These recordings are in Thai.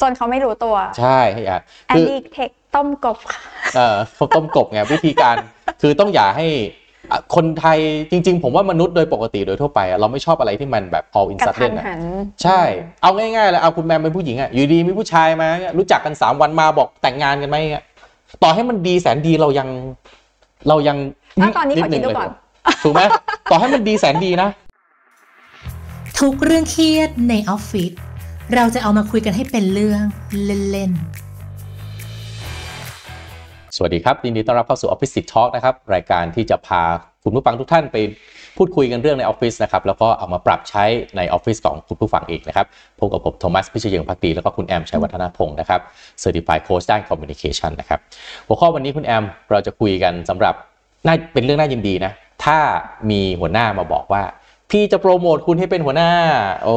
จนเขาไม่รู้ตัว ใช่อะแอนคือดี้เทคต้มกบค่ะ เอ่อข้าวต้มกบไงวิธีการ คือต้องอย่าให้อะคนไทยจริง ๆ ผมว่ามนุษย์โดยปกติโดยทั่วไปอะเราไม่ชอบอะไรที่มันแบบ all in กระทัน sudden อะ หัน ใช่ เอาง่ายๆเลยเอาคุณแมมเป็นผู้หญิงอะ อยู่ดีมีผู้ชายมาเนี่ยรู้จักกันสามวันมาบอกแต่งงานกันไหมเงี้ยต่อให้มันดีแสนดีเรายัง เรายังอะตอนนี้ขอคิดงดูเลยก่อนถูกไหม ต่อให้มันดีแสนดีนะ ทุกเรื่องเครียดในออฟฟิศ เราจะเอามาคุยกันให้เป็นเรื่องเล่นๆ สวัสดีครับยินดีต้อนรับเข้าสู่ ออฟฟิศติด Talk นะครับ รายการที่จะพาคุณผู้ฟังทุกท่านไปพูดคุยกันเรื่องในออฟฟิศนะครับ แล้วก็เอามาปรับใช้ในออฟฟิศของคุณผู้ฟังเองนะครับพบกับผมโทมัสพิชยงพักดีแล้วก็คุณแอมชัยวัฒนพงศ์นะครับ Certified Coach ด้าน Communication นะครับหัวข้อวันนี้คุณแอมเราจะคุยกันสำหรับน่าเป็นเรื่องน่ายินดีนะถ้ามีหัวหน้ามาบอกว่า พี่จะโปรโมทคุณให้เป็นหัวหน้า โอ้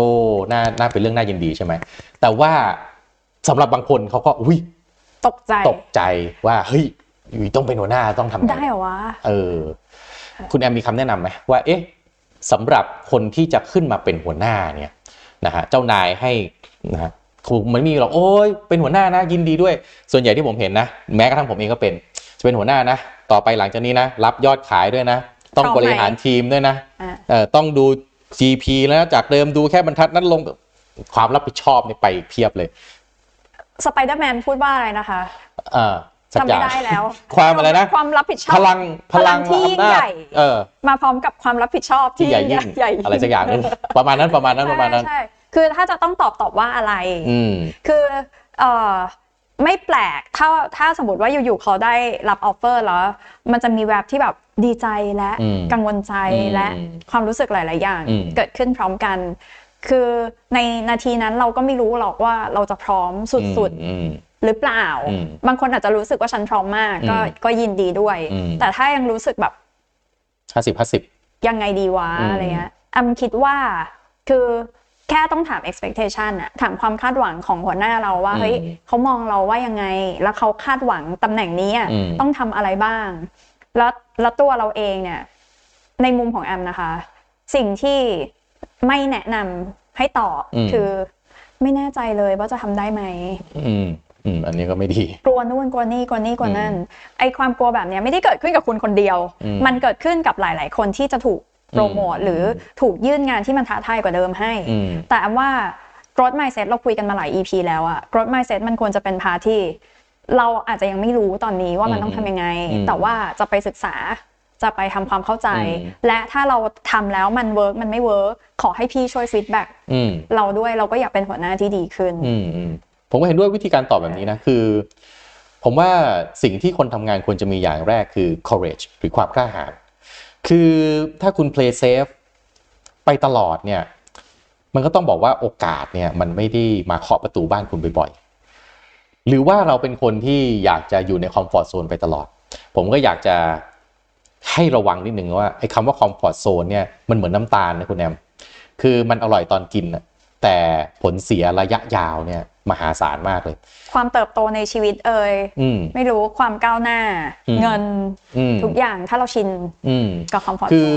น่าน่าเป็นเรื่องน่ายินดีใช่ไหม แต่ว่าสำหรับบางคนเขาก็อุ้ยตกใจตกใจว่าเฮ้ยอยู่ต้องเป็นหัวหน้าต้องทำงานได้เหรอวะเออ คุณแอมมีคำแนะนำไหมว่า เอ๊ะสำหรับคนที่จะขึ้นมาเป็นหัวหน้าเนี่ยนะฮะเจ้านายให้นะฮะคงไม่มีหรอกโอ้ยเป็นหัวหน้านะยินดีด้วย ส่วนใหญ่ที่ผมเห็นนะ แม้กระทั่งผมเองก็เป็น จะเป็นหัวหน้านะ ต่อไปหลังจากนี้นะ รับยอดขายด้วยนะ ต้องพร้อมไหมบริหารทีมด้วยนะอะเออต้องดู GP แล้วนะจากเดิมดูแค่บรรทัดนั้นลงความรับผิดชอบเนี่ยไปเพียบเลย สไปเดอร์แมนพูดว่าอะไรนะคะเอ่าสักจำอไม่ย่างได้แล้ว ความอะไรนะความรับผิดชอบพลังพลังที่ยิ่งอำนาจใหญ่เออ มาพร้อมกับความรับผิดชอบที่ใหญ่ยิ่งใหญ่อะไรสักอย่างนึงประมาณนั้นประมาณนั้นประมาณนั้น ใช่ใช่คือถ้าจะต้องตอบตอบว่าอะไร อืมคือเอ่อ ไม่แปลกถ้าถ้าสมมติว่าอยู่ๆเขาได้รับ offer แล้ว มันจะมีแวบที่แบบดีใจและอืมกังวลใจอืมและความรู้สึกหลาย ๆ อย่าง อืม เกิดขึ้นพร้อมกัน คือในนาทีนั้นเราก็ไม่รู้หรอกว่าเราจะพร้อมสุด ๆ อืม หรือเปล่า อืมบางคนอาจจะรู้สึกว่าฉันพร้อมมาก ก็อืมก็ยินดีด้วย อืม แต่ถ้ายังรู้สึกแบบ ห้าสิบห้าสิบ ยังไงดีวะอืมอะไรเงี้ยแอมคิดว่าคือ แค่ต้องถาม expectation อะถามความคาดหวังของหัวหน้าเราว่าเฮ้ยเขามองเราว่ายังไง แล้วเขาคาดหวังตำแหน่งนี้อะอืมต้องทำอะไรบ้าง แล้วแล้วตัวเราเองเนี่ย ในมุมของแอมนะคะ สิ่งที่ไม่แนะนำให้ตอบอืมคือไม่แน่ใจเลยว่าจะทำได้ไหมอืมอืมอันนี้ก็ไม่ดี กลัวนู่นกลัวนี่กลัวนี่กลัวนั่นไอความกลัวแบบเนี้ยไม่ได้เกิดขึ้นกับคุณคนเดียวอืมมันเกิดขึ้นกับหลาย ๆ คนที่จะถูก โปรโมทอืมหรือถูกยื่นงานที่มันท้าทายกว่าเดิมให้อืมแต่แอมว่า growth mindset เราคุยกันมาหลาย EP แล้วอะ growth mindset มันควรจะเป็น part ที่ เราอาจจะยังไม่รู้ตอนนี้ว่ามันต้องทำยังไงอืมแต่ว่าจะไปศึกษาจะไปทำความเข้าใจอืมและถ้าเราทำแล้วมัน work มันไม่ work ขอให้พี่ช่วย feedback อืมเราด้วยเราก็อยากเป็นหัวหน้าที่ดีขึ้นอืมอืมผมก็เห็นด้วยวิธีการตอบแบบนี้นะคือ ผมว่าสิ่งที่คนทำงานควรจะมีอย่างแรกคือ courage หรือความกล้าหาญ คือถ้าคุณ play safe ไปตลอดเนี่ย มันก็ต้องบอกว่าโอกาสเนี่ยมันไม่ได้มาเคาะประตูบ้านคุณบ่อยๆ หรือว่าเราเป็นคนที่อยากจะอยู่ในคอมฟอร์ z โซนไปตลอด ผมก็อยากจะให้ระวังนิดนึงว่าไอ้คำว่าคอมฟอร์ z โซนเนี่ยมันเหมือนน้ำตาลนะคุณแอม คือมันอร่อยตอนกินนะ แต่ผลเสียระยะยาวเนี่ยมหาศาลมากเลย ความเติบโตในชีวิตเอ่ยอืมไม่รู้ความก้าวหน้าอืมเงินอืมทุกอย่างถ้าเราชินอืมกับ comfort คือ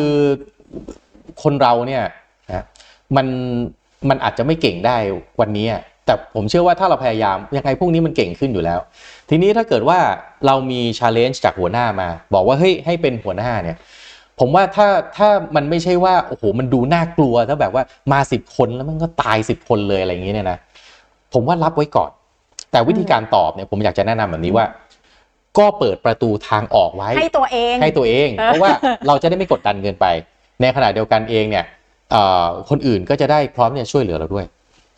คนเราเนี่ยนะมันมันอาจจะไม่เก่งได้วันนี้อะแต่ผมเชื่อว่าถ้าเราพยายามยังไงพวกนี้มันเก่งขึ้นอยู่แล้ว ทีนี้ถ้าเกิดว่าเรามี challenge จากหัวหน้ามา บอกว่าเฮ้ยให้เป็นหัวหน้าเนี่ย ผมว่าถ้าถ้ามันไม่ใช่ว่าโอ้โหมันดูน่ากลัวถ้าแบบว่ามาสิบคนแล้วมันก็ตายสิบคนเลยอะไรอย่างนี้เนี่ยนะผมว่ารับไว้ก่อน แต่วิธีการตอบเนี่ยผมอยากจะแนะนำแบบนี้ว่า ก็เปิดประตูทางออกไว้ ให้ตัวเอง ให้ตัวเองเออเพราะว่าเราจะได้ไม่กดดันเกินไป ในขณะเดียวกันเองเนี่ยเอ่อคนอื่นก็จะได้พร้อมที่จะช่วยเหลือเราด้วย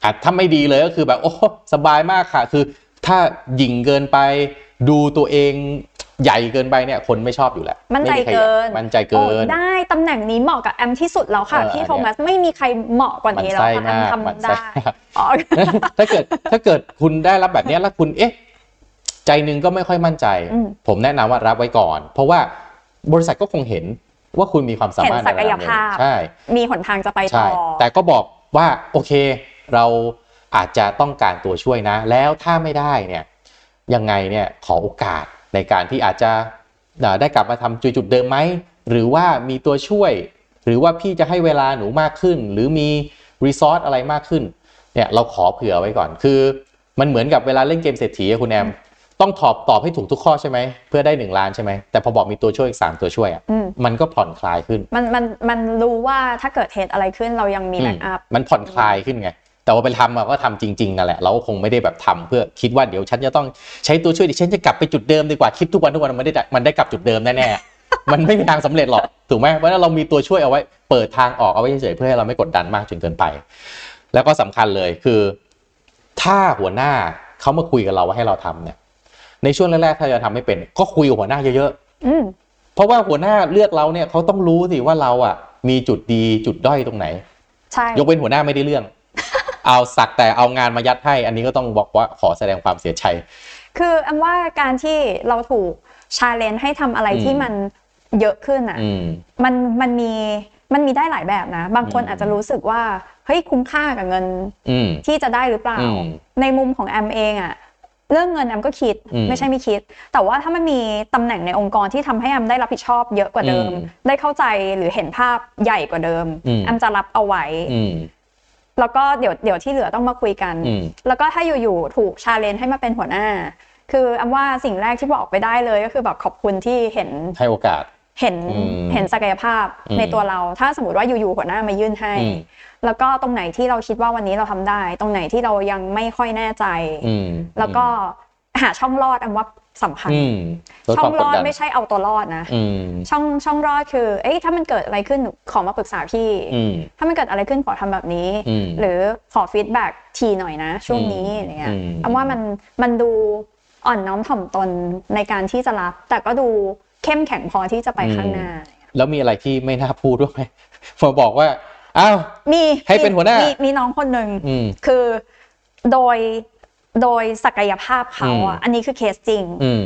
อะถ้าไม่ดีเลยก็คือแบบโอ้สบายมากค่ะ คือถ้าหยิ่งเกินไปดูตัวเอง ใหญ่เกินไปเนี่ยคนไม่ชอบอยู่แล้วมั่นใจไใครอยาเกินมั่นใจเกินโอ้ได้ตำแหน่งนี้เหมาะกับแอมที่สุดแล้วค่ะเออพี่อันเนี้ยโทมัสไม่มีใครเหมาะกว่ามันนี้แล้วไส้ค่ะแอมมากมันทำไส้ได้อ๋อถ้าเกิดถ้าเกิดคุณได้รับแบบเนี้ยแล้วคุณเอ๊ะใจหนึงก็ไม่ค่อยมั่นใจอืมผมแนะนำว่ารับไว้ก่อน เพราะว่าบริษัทก็คงเห็นว่าคุณมีความสามารถเห็นศักยในระดับหนึ่งภาพใช่มีหนทางจะไปต่ใช่อแต่ก็บอกว่าโอเค เราอาจจะต้องการตัวช่วยนะ แล้วถ้าไม่ได้เนี่ยยังไงเนี่ยขอโอกาส ในการที่อาจจะเอ่อได้กลับมาทำจุดจุดๆเดิมไหมหรือว่ามีตัวช่วย หรือว่าพี่จะให้เวลาหนูมากขึ้น หรือมี resource อะไรมากขึ้นเนี่ยเราขอเผื่อไว้ก่อนคือ มันเหมือนกับเวลาเล่นเกมเศรษฐีอะคุณแอมต้องตอบตอบให้ถูกทุกข้อใช่ไหมเพื่อได้หนึ่งล้านใช่ไหมแต่พอบอกมีตัวช่วยอีกสามตัวช่วยอะอืมมันก็ผ่อนคลายขึ้น มันมันมันรู้ว่าถ้าเกิดเหตุอะไรขึ้นเรายังมี backupมันผ่อนคลายขึ้นไง แต่ว่าไปทำอะก็ทำจริงๆนั่นแหละเราก็คงไม่ได้แบบทำเพื่อคิดว่าเดี๋ยวฉันจะต้องใช้ตัวช่วยดิฉันจะกลับไปจุดเดิมดีกว่าคิดทุกวันทุกวันมันไม่ได้มันได้กลับจุดเดิมแน่ๆมันไม่มีทางสำเร็จหรอกถูกไหมเพราะฉะนั้นเรามีตัวช่วยเอาไว้เปิดทางออกเอาไว้เฉยๆเพื่อให้เราไม่กดดันมากจนเกินไป แล้วก็สำคัญเลยคือ ถ้าหัวหน้าเขามาคุยกับเราว่าให้เราทำเนี่ย ในช่วงแรกๆถ้าจะทำไม่เป็น ก็คุยกับหัวหน้าเยอะๆอืมเพราะว่าหัวหน้าเลือกเราเนี่ยเขาต้องรู้สิว่าเราอะ มีจุดดีจุดด้อยตรงไหนใช่ยกเว้นหัวหน้าไม่ได้เรื่อง เอาสักแต่เอางานมายัดให้ อันนี้ก็ต้องบอกว่าขอแสดงความเสียใจ คืออันว่าการที่เราถูกชาเลนจ์ให้ทำอะไรอืมที่มันเยอะขึ้นอะ อืม มันมันมีมันมีได้หลายแบบนะ บางคนอืม อาจจะรู้สึกว่าเฮ้ยคุ้มค่ากับเงินอืม ที่จะได้หรือเปล่า อืมในมุมของแอมเองอะเรื่องเงินแอมก็คิดอืมไม่ใช่ไม่คิด แต่ว่าถ้ามันมีตำแหน่งในองค์กรที่ทำให้แอมได้รับผิดชอบเยอะกว่าเดิม อืมได้เข้าใจหรือเห็นภาพใหญ่กว่าเดิมอืม แอมจะรับเอาไว้ อืม แล้วก็เดี๋ยวเดี๋ยวที่เหลือต้องมาคุยกันอืมแล้วก็ถ้าอยู่ๆถูกชาเลนจ์ให้มาเป็นหัวหน้า คือแอมว่าสิ่งแรกที่บอกไปได้เลยก็คือแบบขอบคุณที่เห็นให้โอกาสเห็นอืมเห็นศักยภาพอืมในตัวเรา ถ้าสมมติว่าอยู่ๆหัวหน้ามายื่นให้อืมแล้วก็ตรงไหนที่เราคิดว่าวันนี้เราทำได้ ตรงไหนที่เรายังไม่ค่อยแน่ใจอืมแล้วก็หาช่องรอดแอมว่า สำคัญอืมลดช่อควางมรกอดดดันไม่ใช่เอาตัวรอดนะอืมช่องช่องรอดคือ เอ้ยถ้ามันเกิดอะไรขึ้นขอมาปรึกษาพี่อืมถ้ามันเกิดอะไรขึ้นขอทำแบบนี้อืมหรือขอ feedback ทีหน่อยนะ ช่วงนี้อืมอะไรเงี้ยอืมแอมว่ามันมันดูอ่อนน้อมถ่อมตนในการที่จะรับ แต่ก็ดูเข้มแข็งพอที่จะไปข้างหน้า แล้วมีอะไรที่ไม่น่าพูดด้วยไหมพอบอกว่าอ้าวมีให้เป็นหัวหน้ามีมีน้องคนหนึ่งอืมคือโดย โดยศักยภาพเขาอะอืมอันนี้คือเคสจริงอืม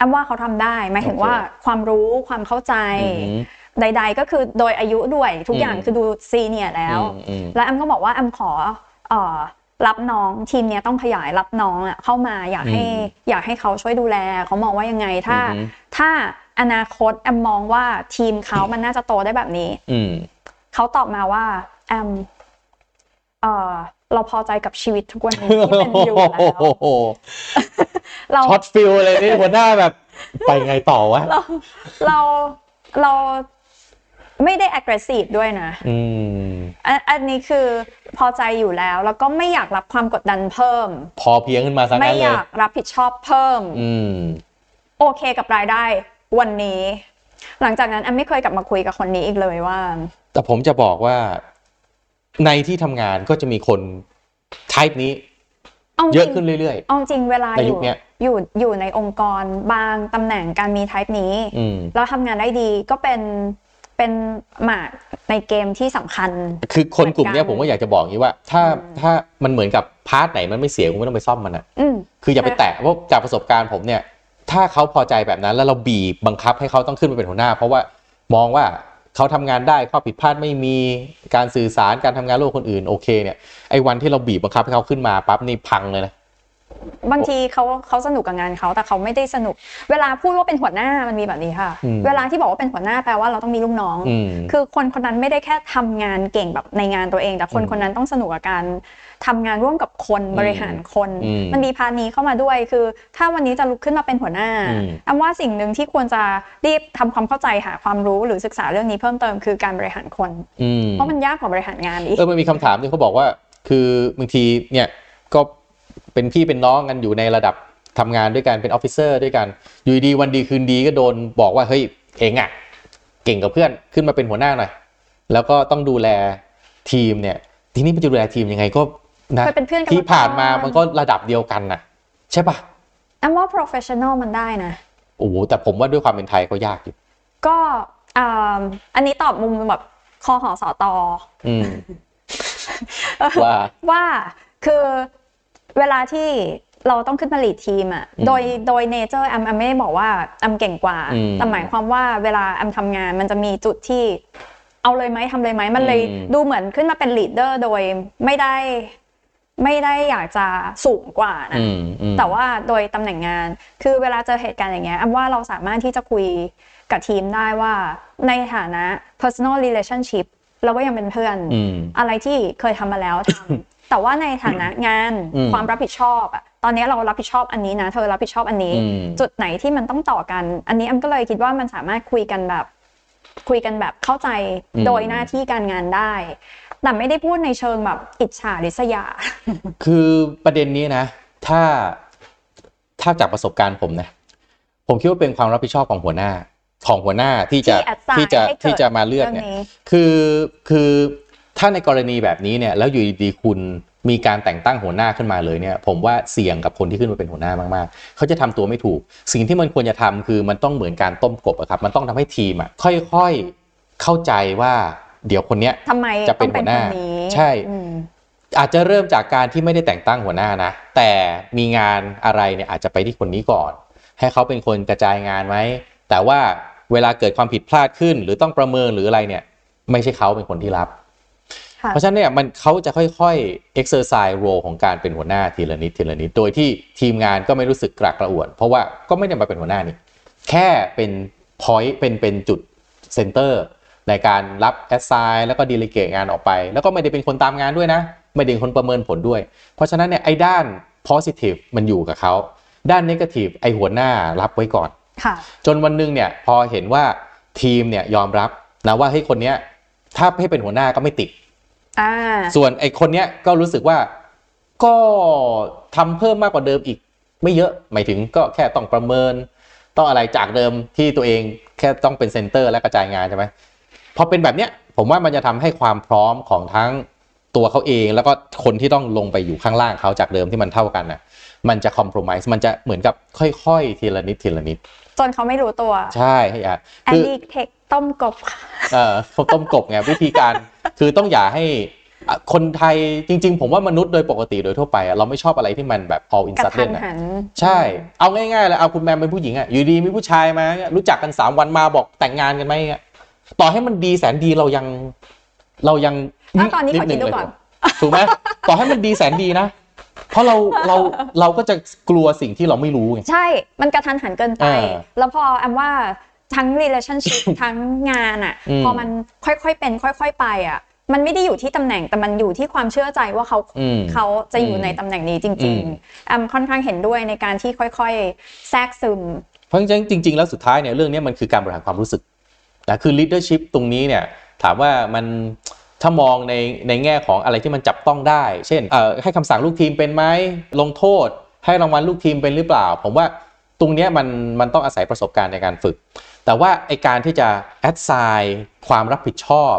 อันว่าเขาทำได้หมายถึงโอเคว่าความรู้ความเข้าใจอืมใด ๆ ก็คือโดยอายุด้วยทุกอย่างอืมคือดูซีเนียร์แล้วอืมอืมแล้วแอมก็บอกว่าแอมขอเอ่อรับน้องทีมเนี้ยต้องขยายรับน้องอะเข้ามาอยากให้อืมอยากให้เขาช่วยดูแลเขามองว่ายังไงถ้าอือฮึถ้าอนาคตแอมมองว่าทีมเขามันน่าจะโตได้แบบนี้อืมเขาตอบมาว่าแอมเอ่อ เราพอใจกับชีวิตทุกวันนี้ที่เป็นอยู่แล้วโอ้โหเรา shot feelเลยนี่หัวหน้าแบบไปไงต่อวะ เราเราเราไม่ได้ aggressive ด้วยนะอืมอันอันนี้คือพอใจอยู่แล้ว แล้วก็ไม่อยากรับความกดดันเพิ่ม พอเพียงขึ้นมาซะไม่งั้นอเลยยากรับผิดชอบเพิ่มอืมโอเคกับรายได้วันนี้ หลังจากนั้นแอมไม่เคยกลับมาคุยกับคนนี้อีกเลยว่า แต่ผมจะบอกว่า ในที่ทำงานก็จะมีคน type นี้เอาจริง เยอะขึ้นเรื่อย เอาจริงเวลาในอยุยู่คเนี้ย อยู่อยู่ในองค์กรบางตำแหน่งการมีไทป์นี้ ๆ อืมแล้วทำงานได้ดีก็เป็นเป็นหมากในเกมที่สำคัญ คือคนกลุ่มเนี้ยเหมืผอนกันมก็อยากจะบอกอย่างนี้ว่า ถ้าอืม ถ้ามันเหมือนกับพาร์ทไหนมันไม่เสียคุณไม่ต้องไปซ่อมมันอะอืม คืออย่าไปใช่แตะเพราะจากประสบการณ์ผมเนี่ย ถ้าเขาพอใจแบบนั้นแล้วเราบีบบังคับให้เขาต้องขึ้นมาเป็นหัวหน้า เพราะว่ามองว่า เขาทำงานได้ข้อผิดพลาดไม่มีการสื่อสารการทำงานร่วมกับคนอื่นโอเคเนี่ยไอ้วันที่เราบีบบังคับให้เขาขึ้นมาปั๊บนี่พังเลยนะบางทีเขาเขาสนุกกับงานเขาแต่เขาไม่ได้สนุก เวลาพูดว่าเป็นหัวหน้ามันมีแบบนี้ค่ะอืมเวลาที่บอกว่าเป็นหัวหน้าแปลว่าเราต้องมีลูกน้องอืมคือคนคนนั้นไม่ได้แค่ทำงานเก่งแบบในงานตัวเอง แต่คนอืมคนนั้นต้องสนุกกับการ ทำงานร่วมกับคนอืมบริหารคนอืมมันมี part นี้เข้ามาด้วยคือ ถ้าวันนี้จะลุกขึ้นมาเป็นหัวหน้าอืมแอนว่าสิ่งหนึ่งที่ควรจะรีบทำความเข้าใจหาความรู้หรือศึกษาเรื่องนี้เพิ่มเติมคือการบริหารคนอืมเพราะมันยากกว่าบริหารงานอีกเออมันมีคำถามที่เขาบอกว่า คือบางทีเนี่ยก็เป็นพี่เป็นน้องกันอยู่ในระดับทำงานด้วยกันเป็น officer ด้วยกัน อยู่ดีวันดีคืนดีก็โดนบอกว่าเฮ้ยเอ็งอะเก่งกว่าเพื่อนขึ้นมาเป็นหัวหน้าหน่อย แล้วก็ต้องดูแลทีมเนี่ย ทีนี้มันจะดูแลทีมยังไงก็ นะเคยเป็นเพื่อนกันที่มาก่อนผ่านมามันก็ระดับเดียวกันนะใช่ปะแอนว่า professional มันได้นะโอ้โหแต่ผมว่าด้วยความเป็นไทยก็ยากอยู่ก็อ่าอันนี้ตอบมุมแบบคอหอสอตออืมว่าว่าคือเวลาที่เราต้องขึ้นมา lead ทีมอะอืมโดยโดย nature แอนแอนไม่ได้บอกว่าแอมเก่งกว่าอืมแต่หมายความว่าเวลาแอมทำงานมันจะมีจุดที่เอาเลยไหมทำเลยไหมมันเลยอืมดูเหมือนขึ้นมาเป็นลีดเดอร์โดยไม่ได้ ไม่ได้อยากจะสูงกว่านะอืมอืมแต่ว่าโดยตำแหน่งงาน คือเวลาเจอเหตุการณ์อย่างเงี้ยแอมว่าเราสามารถที่จะคุยกับทีมได้ว่าในฐานะ personal relationship เราก็ยังเป็นเพื่อนอืมอะไรที่เคยทำมาแล้วทำแต่ว่าในฐานะงานอืมความรับผิดชอบอะตอนนี้เรารับผิดชอบอันนี้นะ เธอรับผิดชอบอันนี้อืมจุดไหนที่มันต้องต่อกัน อันนี้แอมก็เลยคิดว่ามันสามารถคุยกันแบบ คุยกันแบบเข้าใจอืมโดยหน้าที่การงานได้ แต่ไม่ได้พูดในเชิงแบบอิจฉาริษยา คือประเด็นนี้นะ ถ้าถ้าจากประสบการณ์ผมนะ ผมคิดว่าเป็นความรับผิดชอบของหัวหน้า ของหัวหน้าที่จะที่ assign ที่จะให้เกิดที่จะมาเลือกเนี่ยเรื่องนี้คือคือถ้าในกรณีแบบนี้เนี่ย แล้วอยู่ดีๆคุณมีการแต่งตั้งหัวหน้าขึ้นมาเลยเนี่ย ผมว่าเสี่ยงกับคนที่ขึ้นมาเป็นหัวหน้ามากๆ เขาจะทำตัวไม่ถูก สิ่งที่มันควรจะทำคือมันต้องเหมือนการต้มกบอะครับ มันต้องทำให้ทีมอะค่อยๆเข้าใจว่า เดี๋ยวคนเนี้ยทำไมจะเป็นต้องหัวหน้าคนี้ใช่อืมอาจจะเริ่มจากการที่ไม่ได้แต่งตั้งหัวหน้านะ แต่มีงานอะไรเนี่ยอาจจะไปที่คนนี้ก่อน ให้เขาเป็นคนกระจายงานไหมแต่ว่าเวลาเกิดความผิดพลาดขึ้น หรือต้องประเมินหรืออะไรเนี่ย ไม่ใช่เขาเป็นคนที่รับค่ะเพราะฉะนั้นเนี่ยมันเขาจะค่อยๆ exercise role ของการเป็นหัวหน้าทีละนิดทีละนิด โดยที่ทีมงานก็ไม่รู้สึกกระกระอ่วน เพราะว่าก็ไม่ได้มาเป็นหัวหน้านี่ แค่เป็น point เป็นเป็นจุด center ในการรับ assign แล้วก็ delegate งานออกไป แล้วก็ไม่ได้เป็นคนตามงานด้วยนะ ไม่ได้เป็นคนประเมินผลด้วย เพราะฉะนั้นเนี่ยไอ้ด้าน positive มันอยู่กับเขาด้าน negative ไอ้หัวหน้ารับไว้ก่อนค่ะจนวันหนึ่งเนี่ยพอเห็นว่าทีมเนี่ยยอมรับนะว่าเฮ้ยคนเนี้ยถ้าให้เป็นหัวหน้าก็ไม่ติดอ่าส่วนไอ้คนเนี้ยก็รู้สึกว่าก็ทำเพิ่มมากกว่าเดิมอีก ไม่เยอะหมายถึงก็แค่ต้องประเมิน ต้องอะไรจากเดิมที่ตัวเองแค่ต้องเป็น center และกระจายงานใช่ไหม พอเป็นแบบเนี้ยผมว่ามันจะทำให้ความพร้อมของทั้งตัวเขาเอง แล้วก็คนที่ต้องลงไปอยู่ข้างล่างเขาจากเดิมที่มันเท่ากันน่ะมันจะคอม p r o m i s e มันจะเหมือนกับค่อยๆ ทีละนิดทีละนิด จนเขาไม่รู้ตัวใช่ให้อะแอนคือดี้เทคต้มกบเอ่อเขาต้มกบไงวิธีการคือต้องอย่าให้อะคนไทยจริง ๆ ผมว่ามนุษย์โดยปกติโดยทั่วไปอะเราไม่ชอบอะไรที่มันแบบ all in กระทัน sudden อะหันใช่ เอาง่ายๆเลยเอาคุณแมมเป็นผู้หญิงอะอยู่ดีมีผู้ชายมารู้จักกันสามวันมาบอกแต่งงานกันไหมอะ ต่อให้มันดีแสนดีเรายังเรายังถ้าตอนนี้ขอคิดดูเลยก่อน ถูกไหมต่อให้มันดีแสนดีนะ เพราะเราเราเราก็จะกลัวสิ่งที่เราไม่รู้ไง ใช่ มันกระทันหันเกินไปเออแล้วพอแอมว่าทั้ง relationship ทั้งงานอะ อืม พอมันค่อยๆเป็น ค่อยๆไปอะ มันไม่ได้อยู่ที่ตำแหน่ง แต่มันอยู่ที่ความเชื่อใจว่าเขาอืม เขาจะอยู่อืมในตำแหน่งนี้จอืริงมๆแอมค่อนข้างเห็นด้วยในการที่ค่อยๆ แทรกซึม เพราะฉะนั้นจริงๆแล้วสุดท้ายเนี่ยเรื่องนี้มันคือการบริหารความรู้สึก นะคือ leadership ตรงนี้เนี่ยถามว่ามันถ้ามองในในแง่ของอะไรที่มันจับต้องได้ เช่นเอ่อให้คำสั่งลูกทีมเป็นไหมลงโทษ ให้รางวัลลูกทีมเป็นหรือเปล่า ผมว่าตรงเนี้ยมันมันต้องอาศัยประสบการณ์ในการฝึก แต่ว่าไอการที่จะ assign ความรับผิดชอบ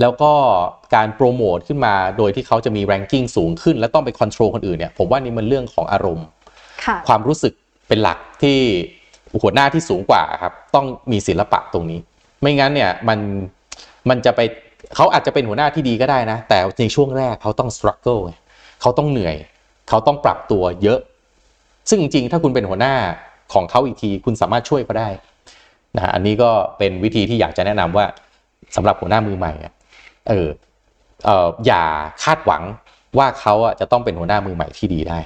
แล้วก็การโปรโมทขึ้นมาโดยที่เขาจะมี ranking สูงขึ้น และต้องไป control คนอื่นเนี่ยผมว่านี่มันเรื่องของอารมณ์ค่ะความรู้สึกเป็นหลักที่หัวหน้าที่สูงกว่าครับต้องมีศิลปะตรงนี้ ไม่งั้นเนี่ยมันมันจะไปเขาอาจจะเป็นหัวหน้าที่ดีก็ได้นะ แต่ในช่วงแรกเขาต้อง struggle ไงเขาต้องเหนื่อย เขาต้องปรับตัวเยอะ ซึ่งจริงๆ ถ้าคุณเป็นหัวหน้าของเขาอีกที คุณสามารถช่วยเขาได้นะฮะอันนี้ก็เป็นวิธีที่อยากจะแนะนำว่าสำหรับหัวหน้ามือใหม่อะเออเอออย่าคาดหวังว่าเขาอะจะต้องเป็นหัวหน้ามือใหม่ที่ดีได้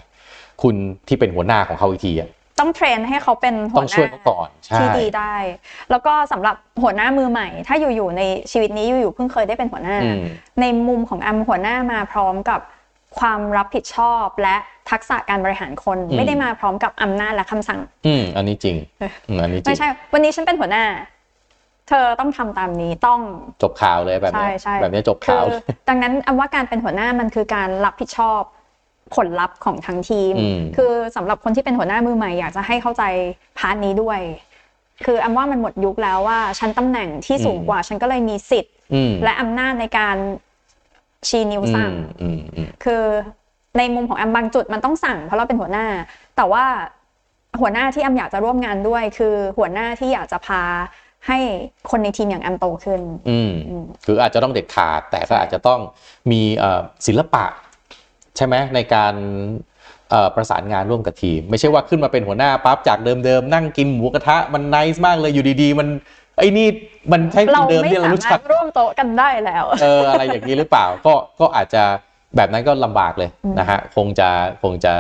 คุณที่เป็นหัวหน้าของเขาอีกทีอะ ต้องเทรนให้เขาเป็นหัต้วองหช่วยน้าเขาก่อนใช่ที่ดีได้ แล้วก็สำหรับหัวหน้ามือใหม่ ถ้าอยู่ๆในชีวิตนี้อยู่ๆเพิ่งเคยได้เป็นหัวหน้าอืมในมุมของแอมหัวหน้ามาพร้อมกับความรับผิดชอบและทักษะการบริหารคนอืมไม่ได้มาพร้อมกับอำนาจและคำสั่ง อืมอันนี้จริงอืมอันนี้จริไม่งใช่ วันนี้ฉันเป็นหัวหน้า เธอต้องทำตามนี้ต้องจบข่าวเลยแบบเนี้ยใช่ใช่แบบเนี้ยจบคืข่าวอเลยดังนั้นแอมว่าการเป็นหัวหน้ามันคือการรับผิดชอบ ผลลัพธ์ของทั้งทีมอืมคือสำหรับคนที่เป็นหัวหน้ามือใหม่อยากจะให้เข้าใจพาร์ทนี้ด้วย คือแอมว่ามันหมดยุคแล้วว่าฉันตำแหน่งที่สูงกว่าฉันก็เลยมีสิทธิ์อืมและอำนาจในการชี้นิ้วอืสั่งมอืมอืมคือในมุมของแอมบางจุดมันต้องสั่งเพราะเราเป็นหัวหน้า แต่ว่าหัวหน้าที่แอมอยากจะร่วมงานด้วย คือหัวหน้าที่อยากจะพาให้คนในทีมอย่างแอมโตขึ้น อืมอืมคืออาจจะต้องเด็ดขาด แต่ก็อาจจะต้องมีเอ่อศิลปะ ใช่ไหมในการเอ่อประสานงานร่วมกับทีม ไม่ใช่ว่าขึ้นมาเป็นหัวหน้าปั๊บจากเดิมๆ นั่งกินหมูกระทะมันไนส์มากเลยอยู่ดีๆ มันไอ้นี่มันใช่คเรานเดิมไม่ที่เราสารู้มาจัรกถร่วมโต๊ะกันได้แล้วเอออะไรอย่างนี้หรือเปล่าก็ก็อาจจะแบบนั้นก็ลำบากเลยอืมนะฮะคงจะคงจะ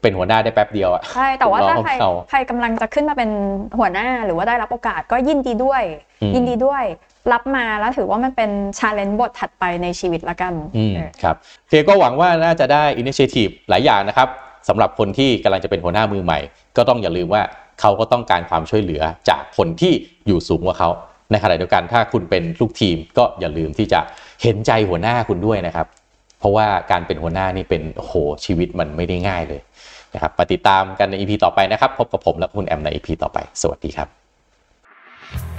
เป็นหัวหน้าได้แป๊บเดียวอะใช่แต่ว่าลองถ้าใครเอาใครกำลังจะขึ้นมาเป็นหัวหน้าหรือว่าได้รับโอกาสก็ยินดีด้วยอืมยินดีด้วย รับมาแล้วถือว่ามันเป็นชาเลนจ์บทถัดไปในชีวิตละกันอืมเออครับโอเคก็หวังว่าน่าจะได้อินิเชทีฟหลายอย่างนะครับสำหรับคนที่กำลังจะเป็นหัวหน้ามือใหม่ ก็ต้องอย่าลืมว่าเขาก็ต้องการความช่วยเหลือจากคนที่อยู่สูงกว่าเขาในขณะเดียวกันถ้าคุณเป็นลูกทีมก็อย่าลืมที่จะเห็นใจหัวหน้าคุณด้วยนะครับ เพราะว่าการเป็นหัวหน้านี่เป็นโอ้โหชีวิตมันไม่ได้ง่ายเลยนะครับมาติดตามกันใน EP ต่อไปนะครับ พบกับผมและคุณแอมใน EP ต่อไป สวัสดีครับ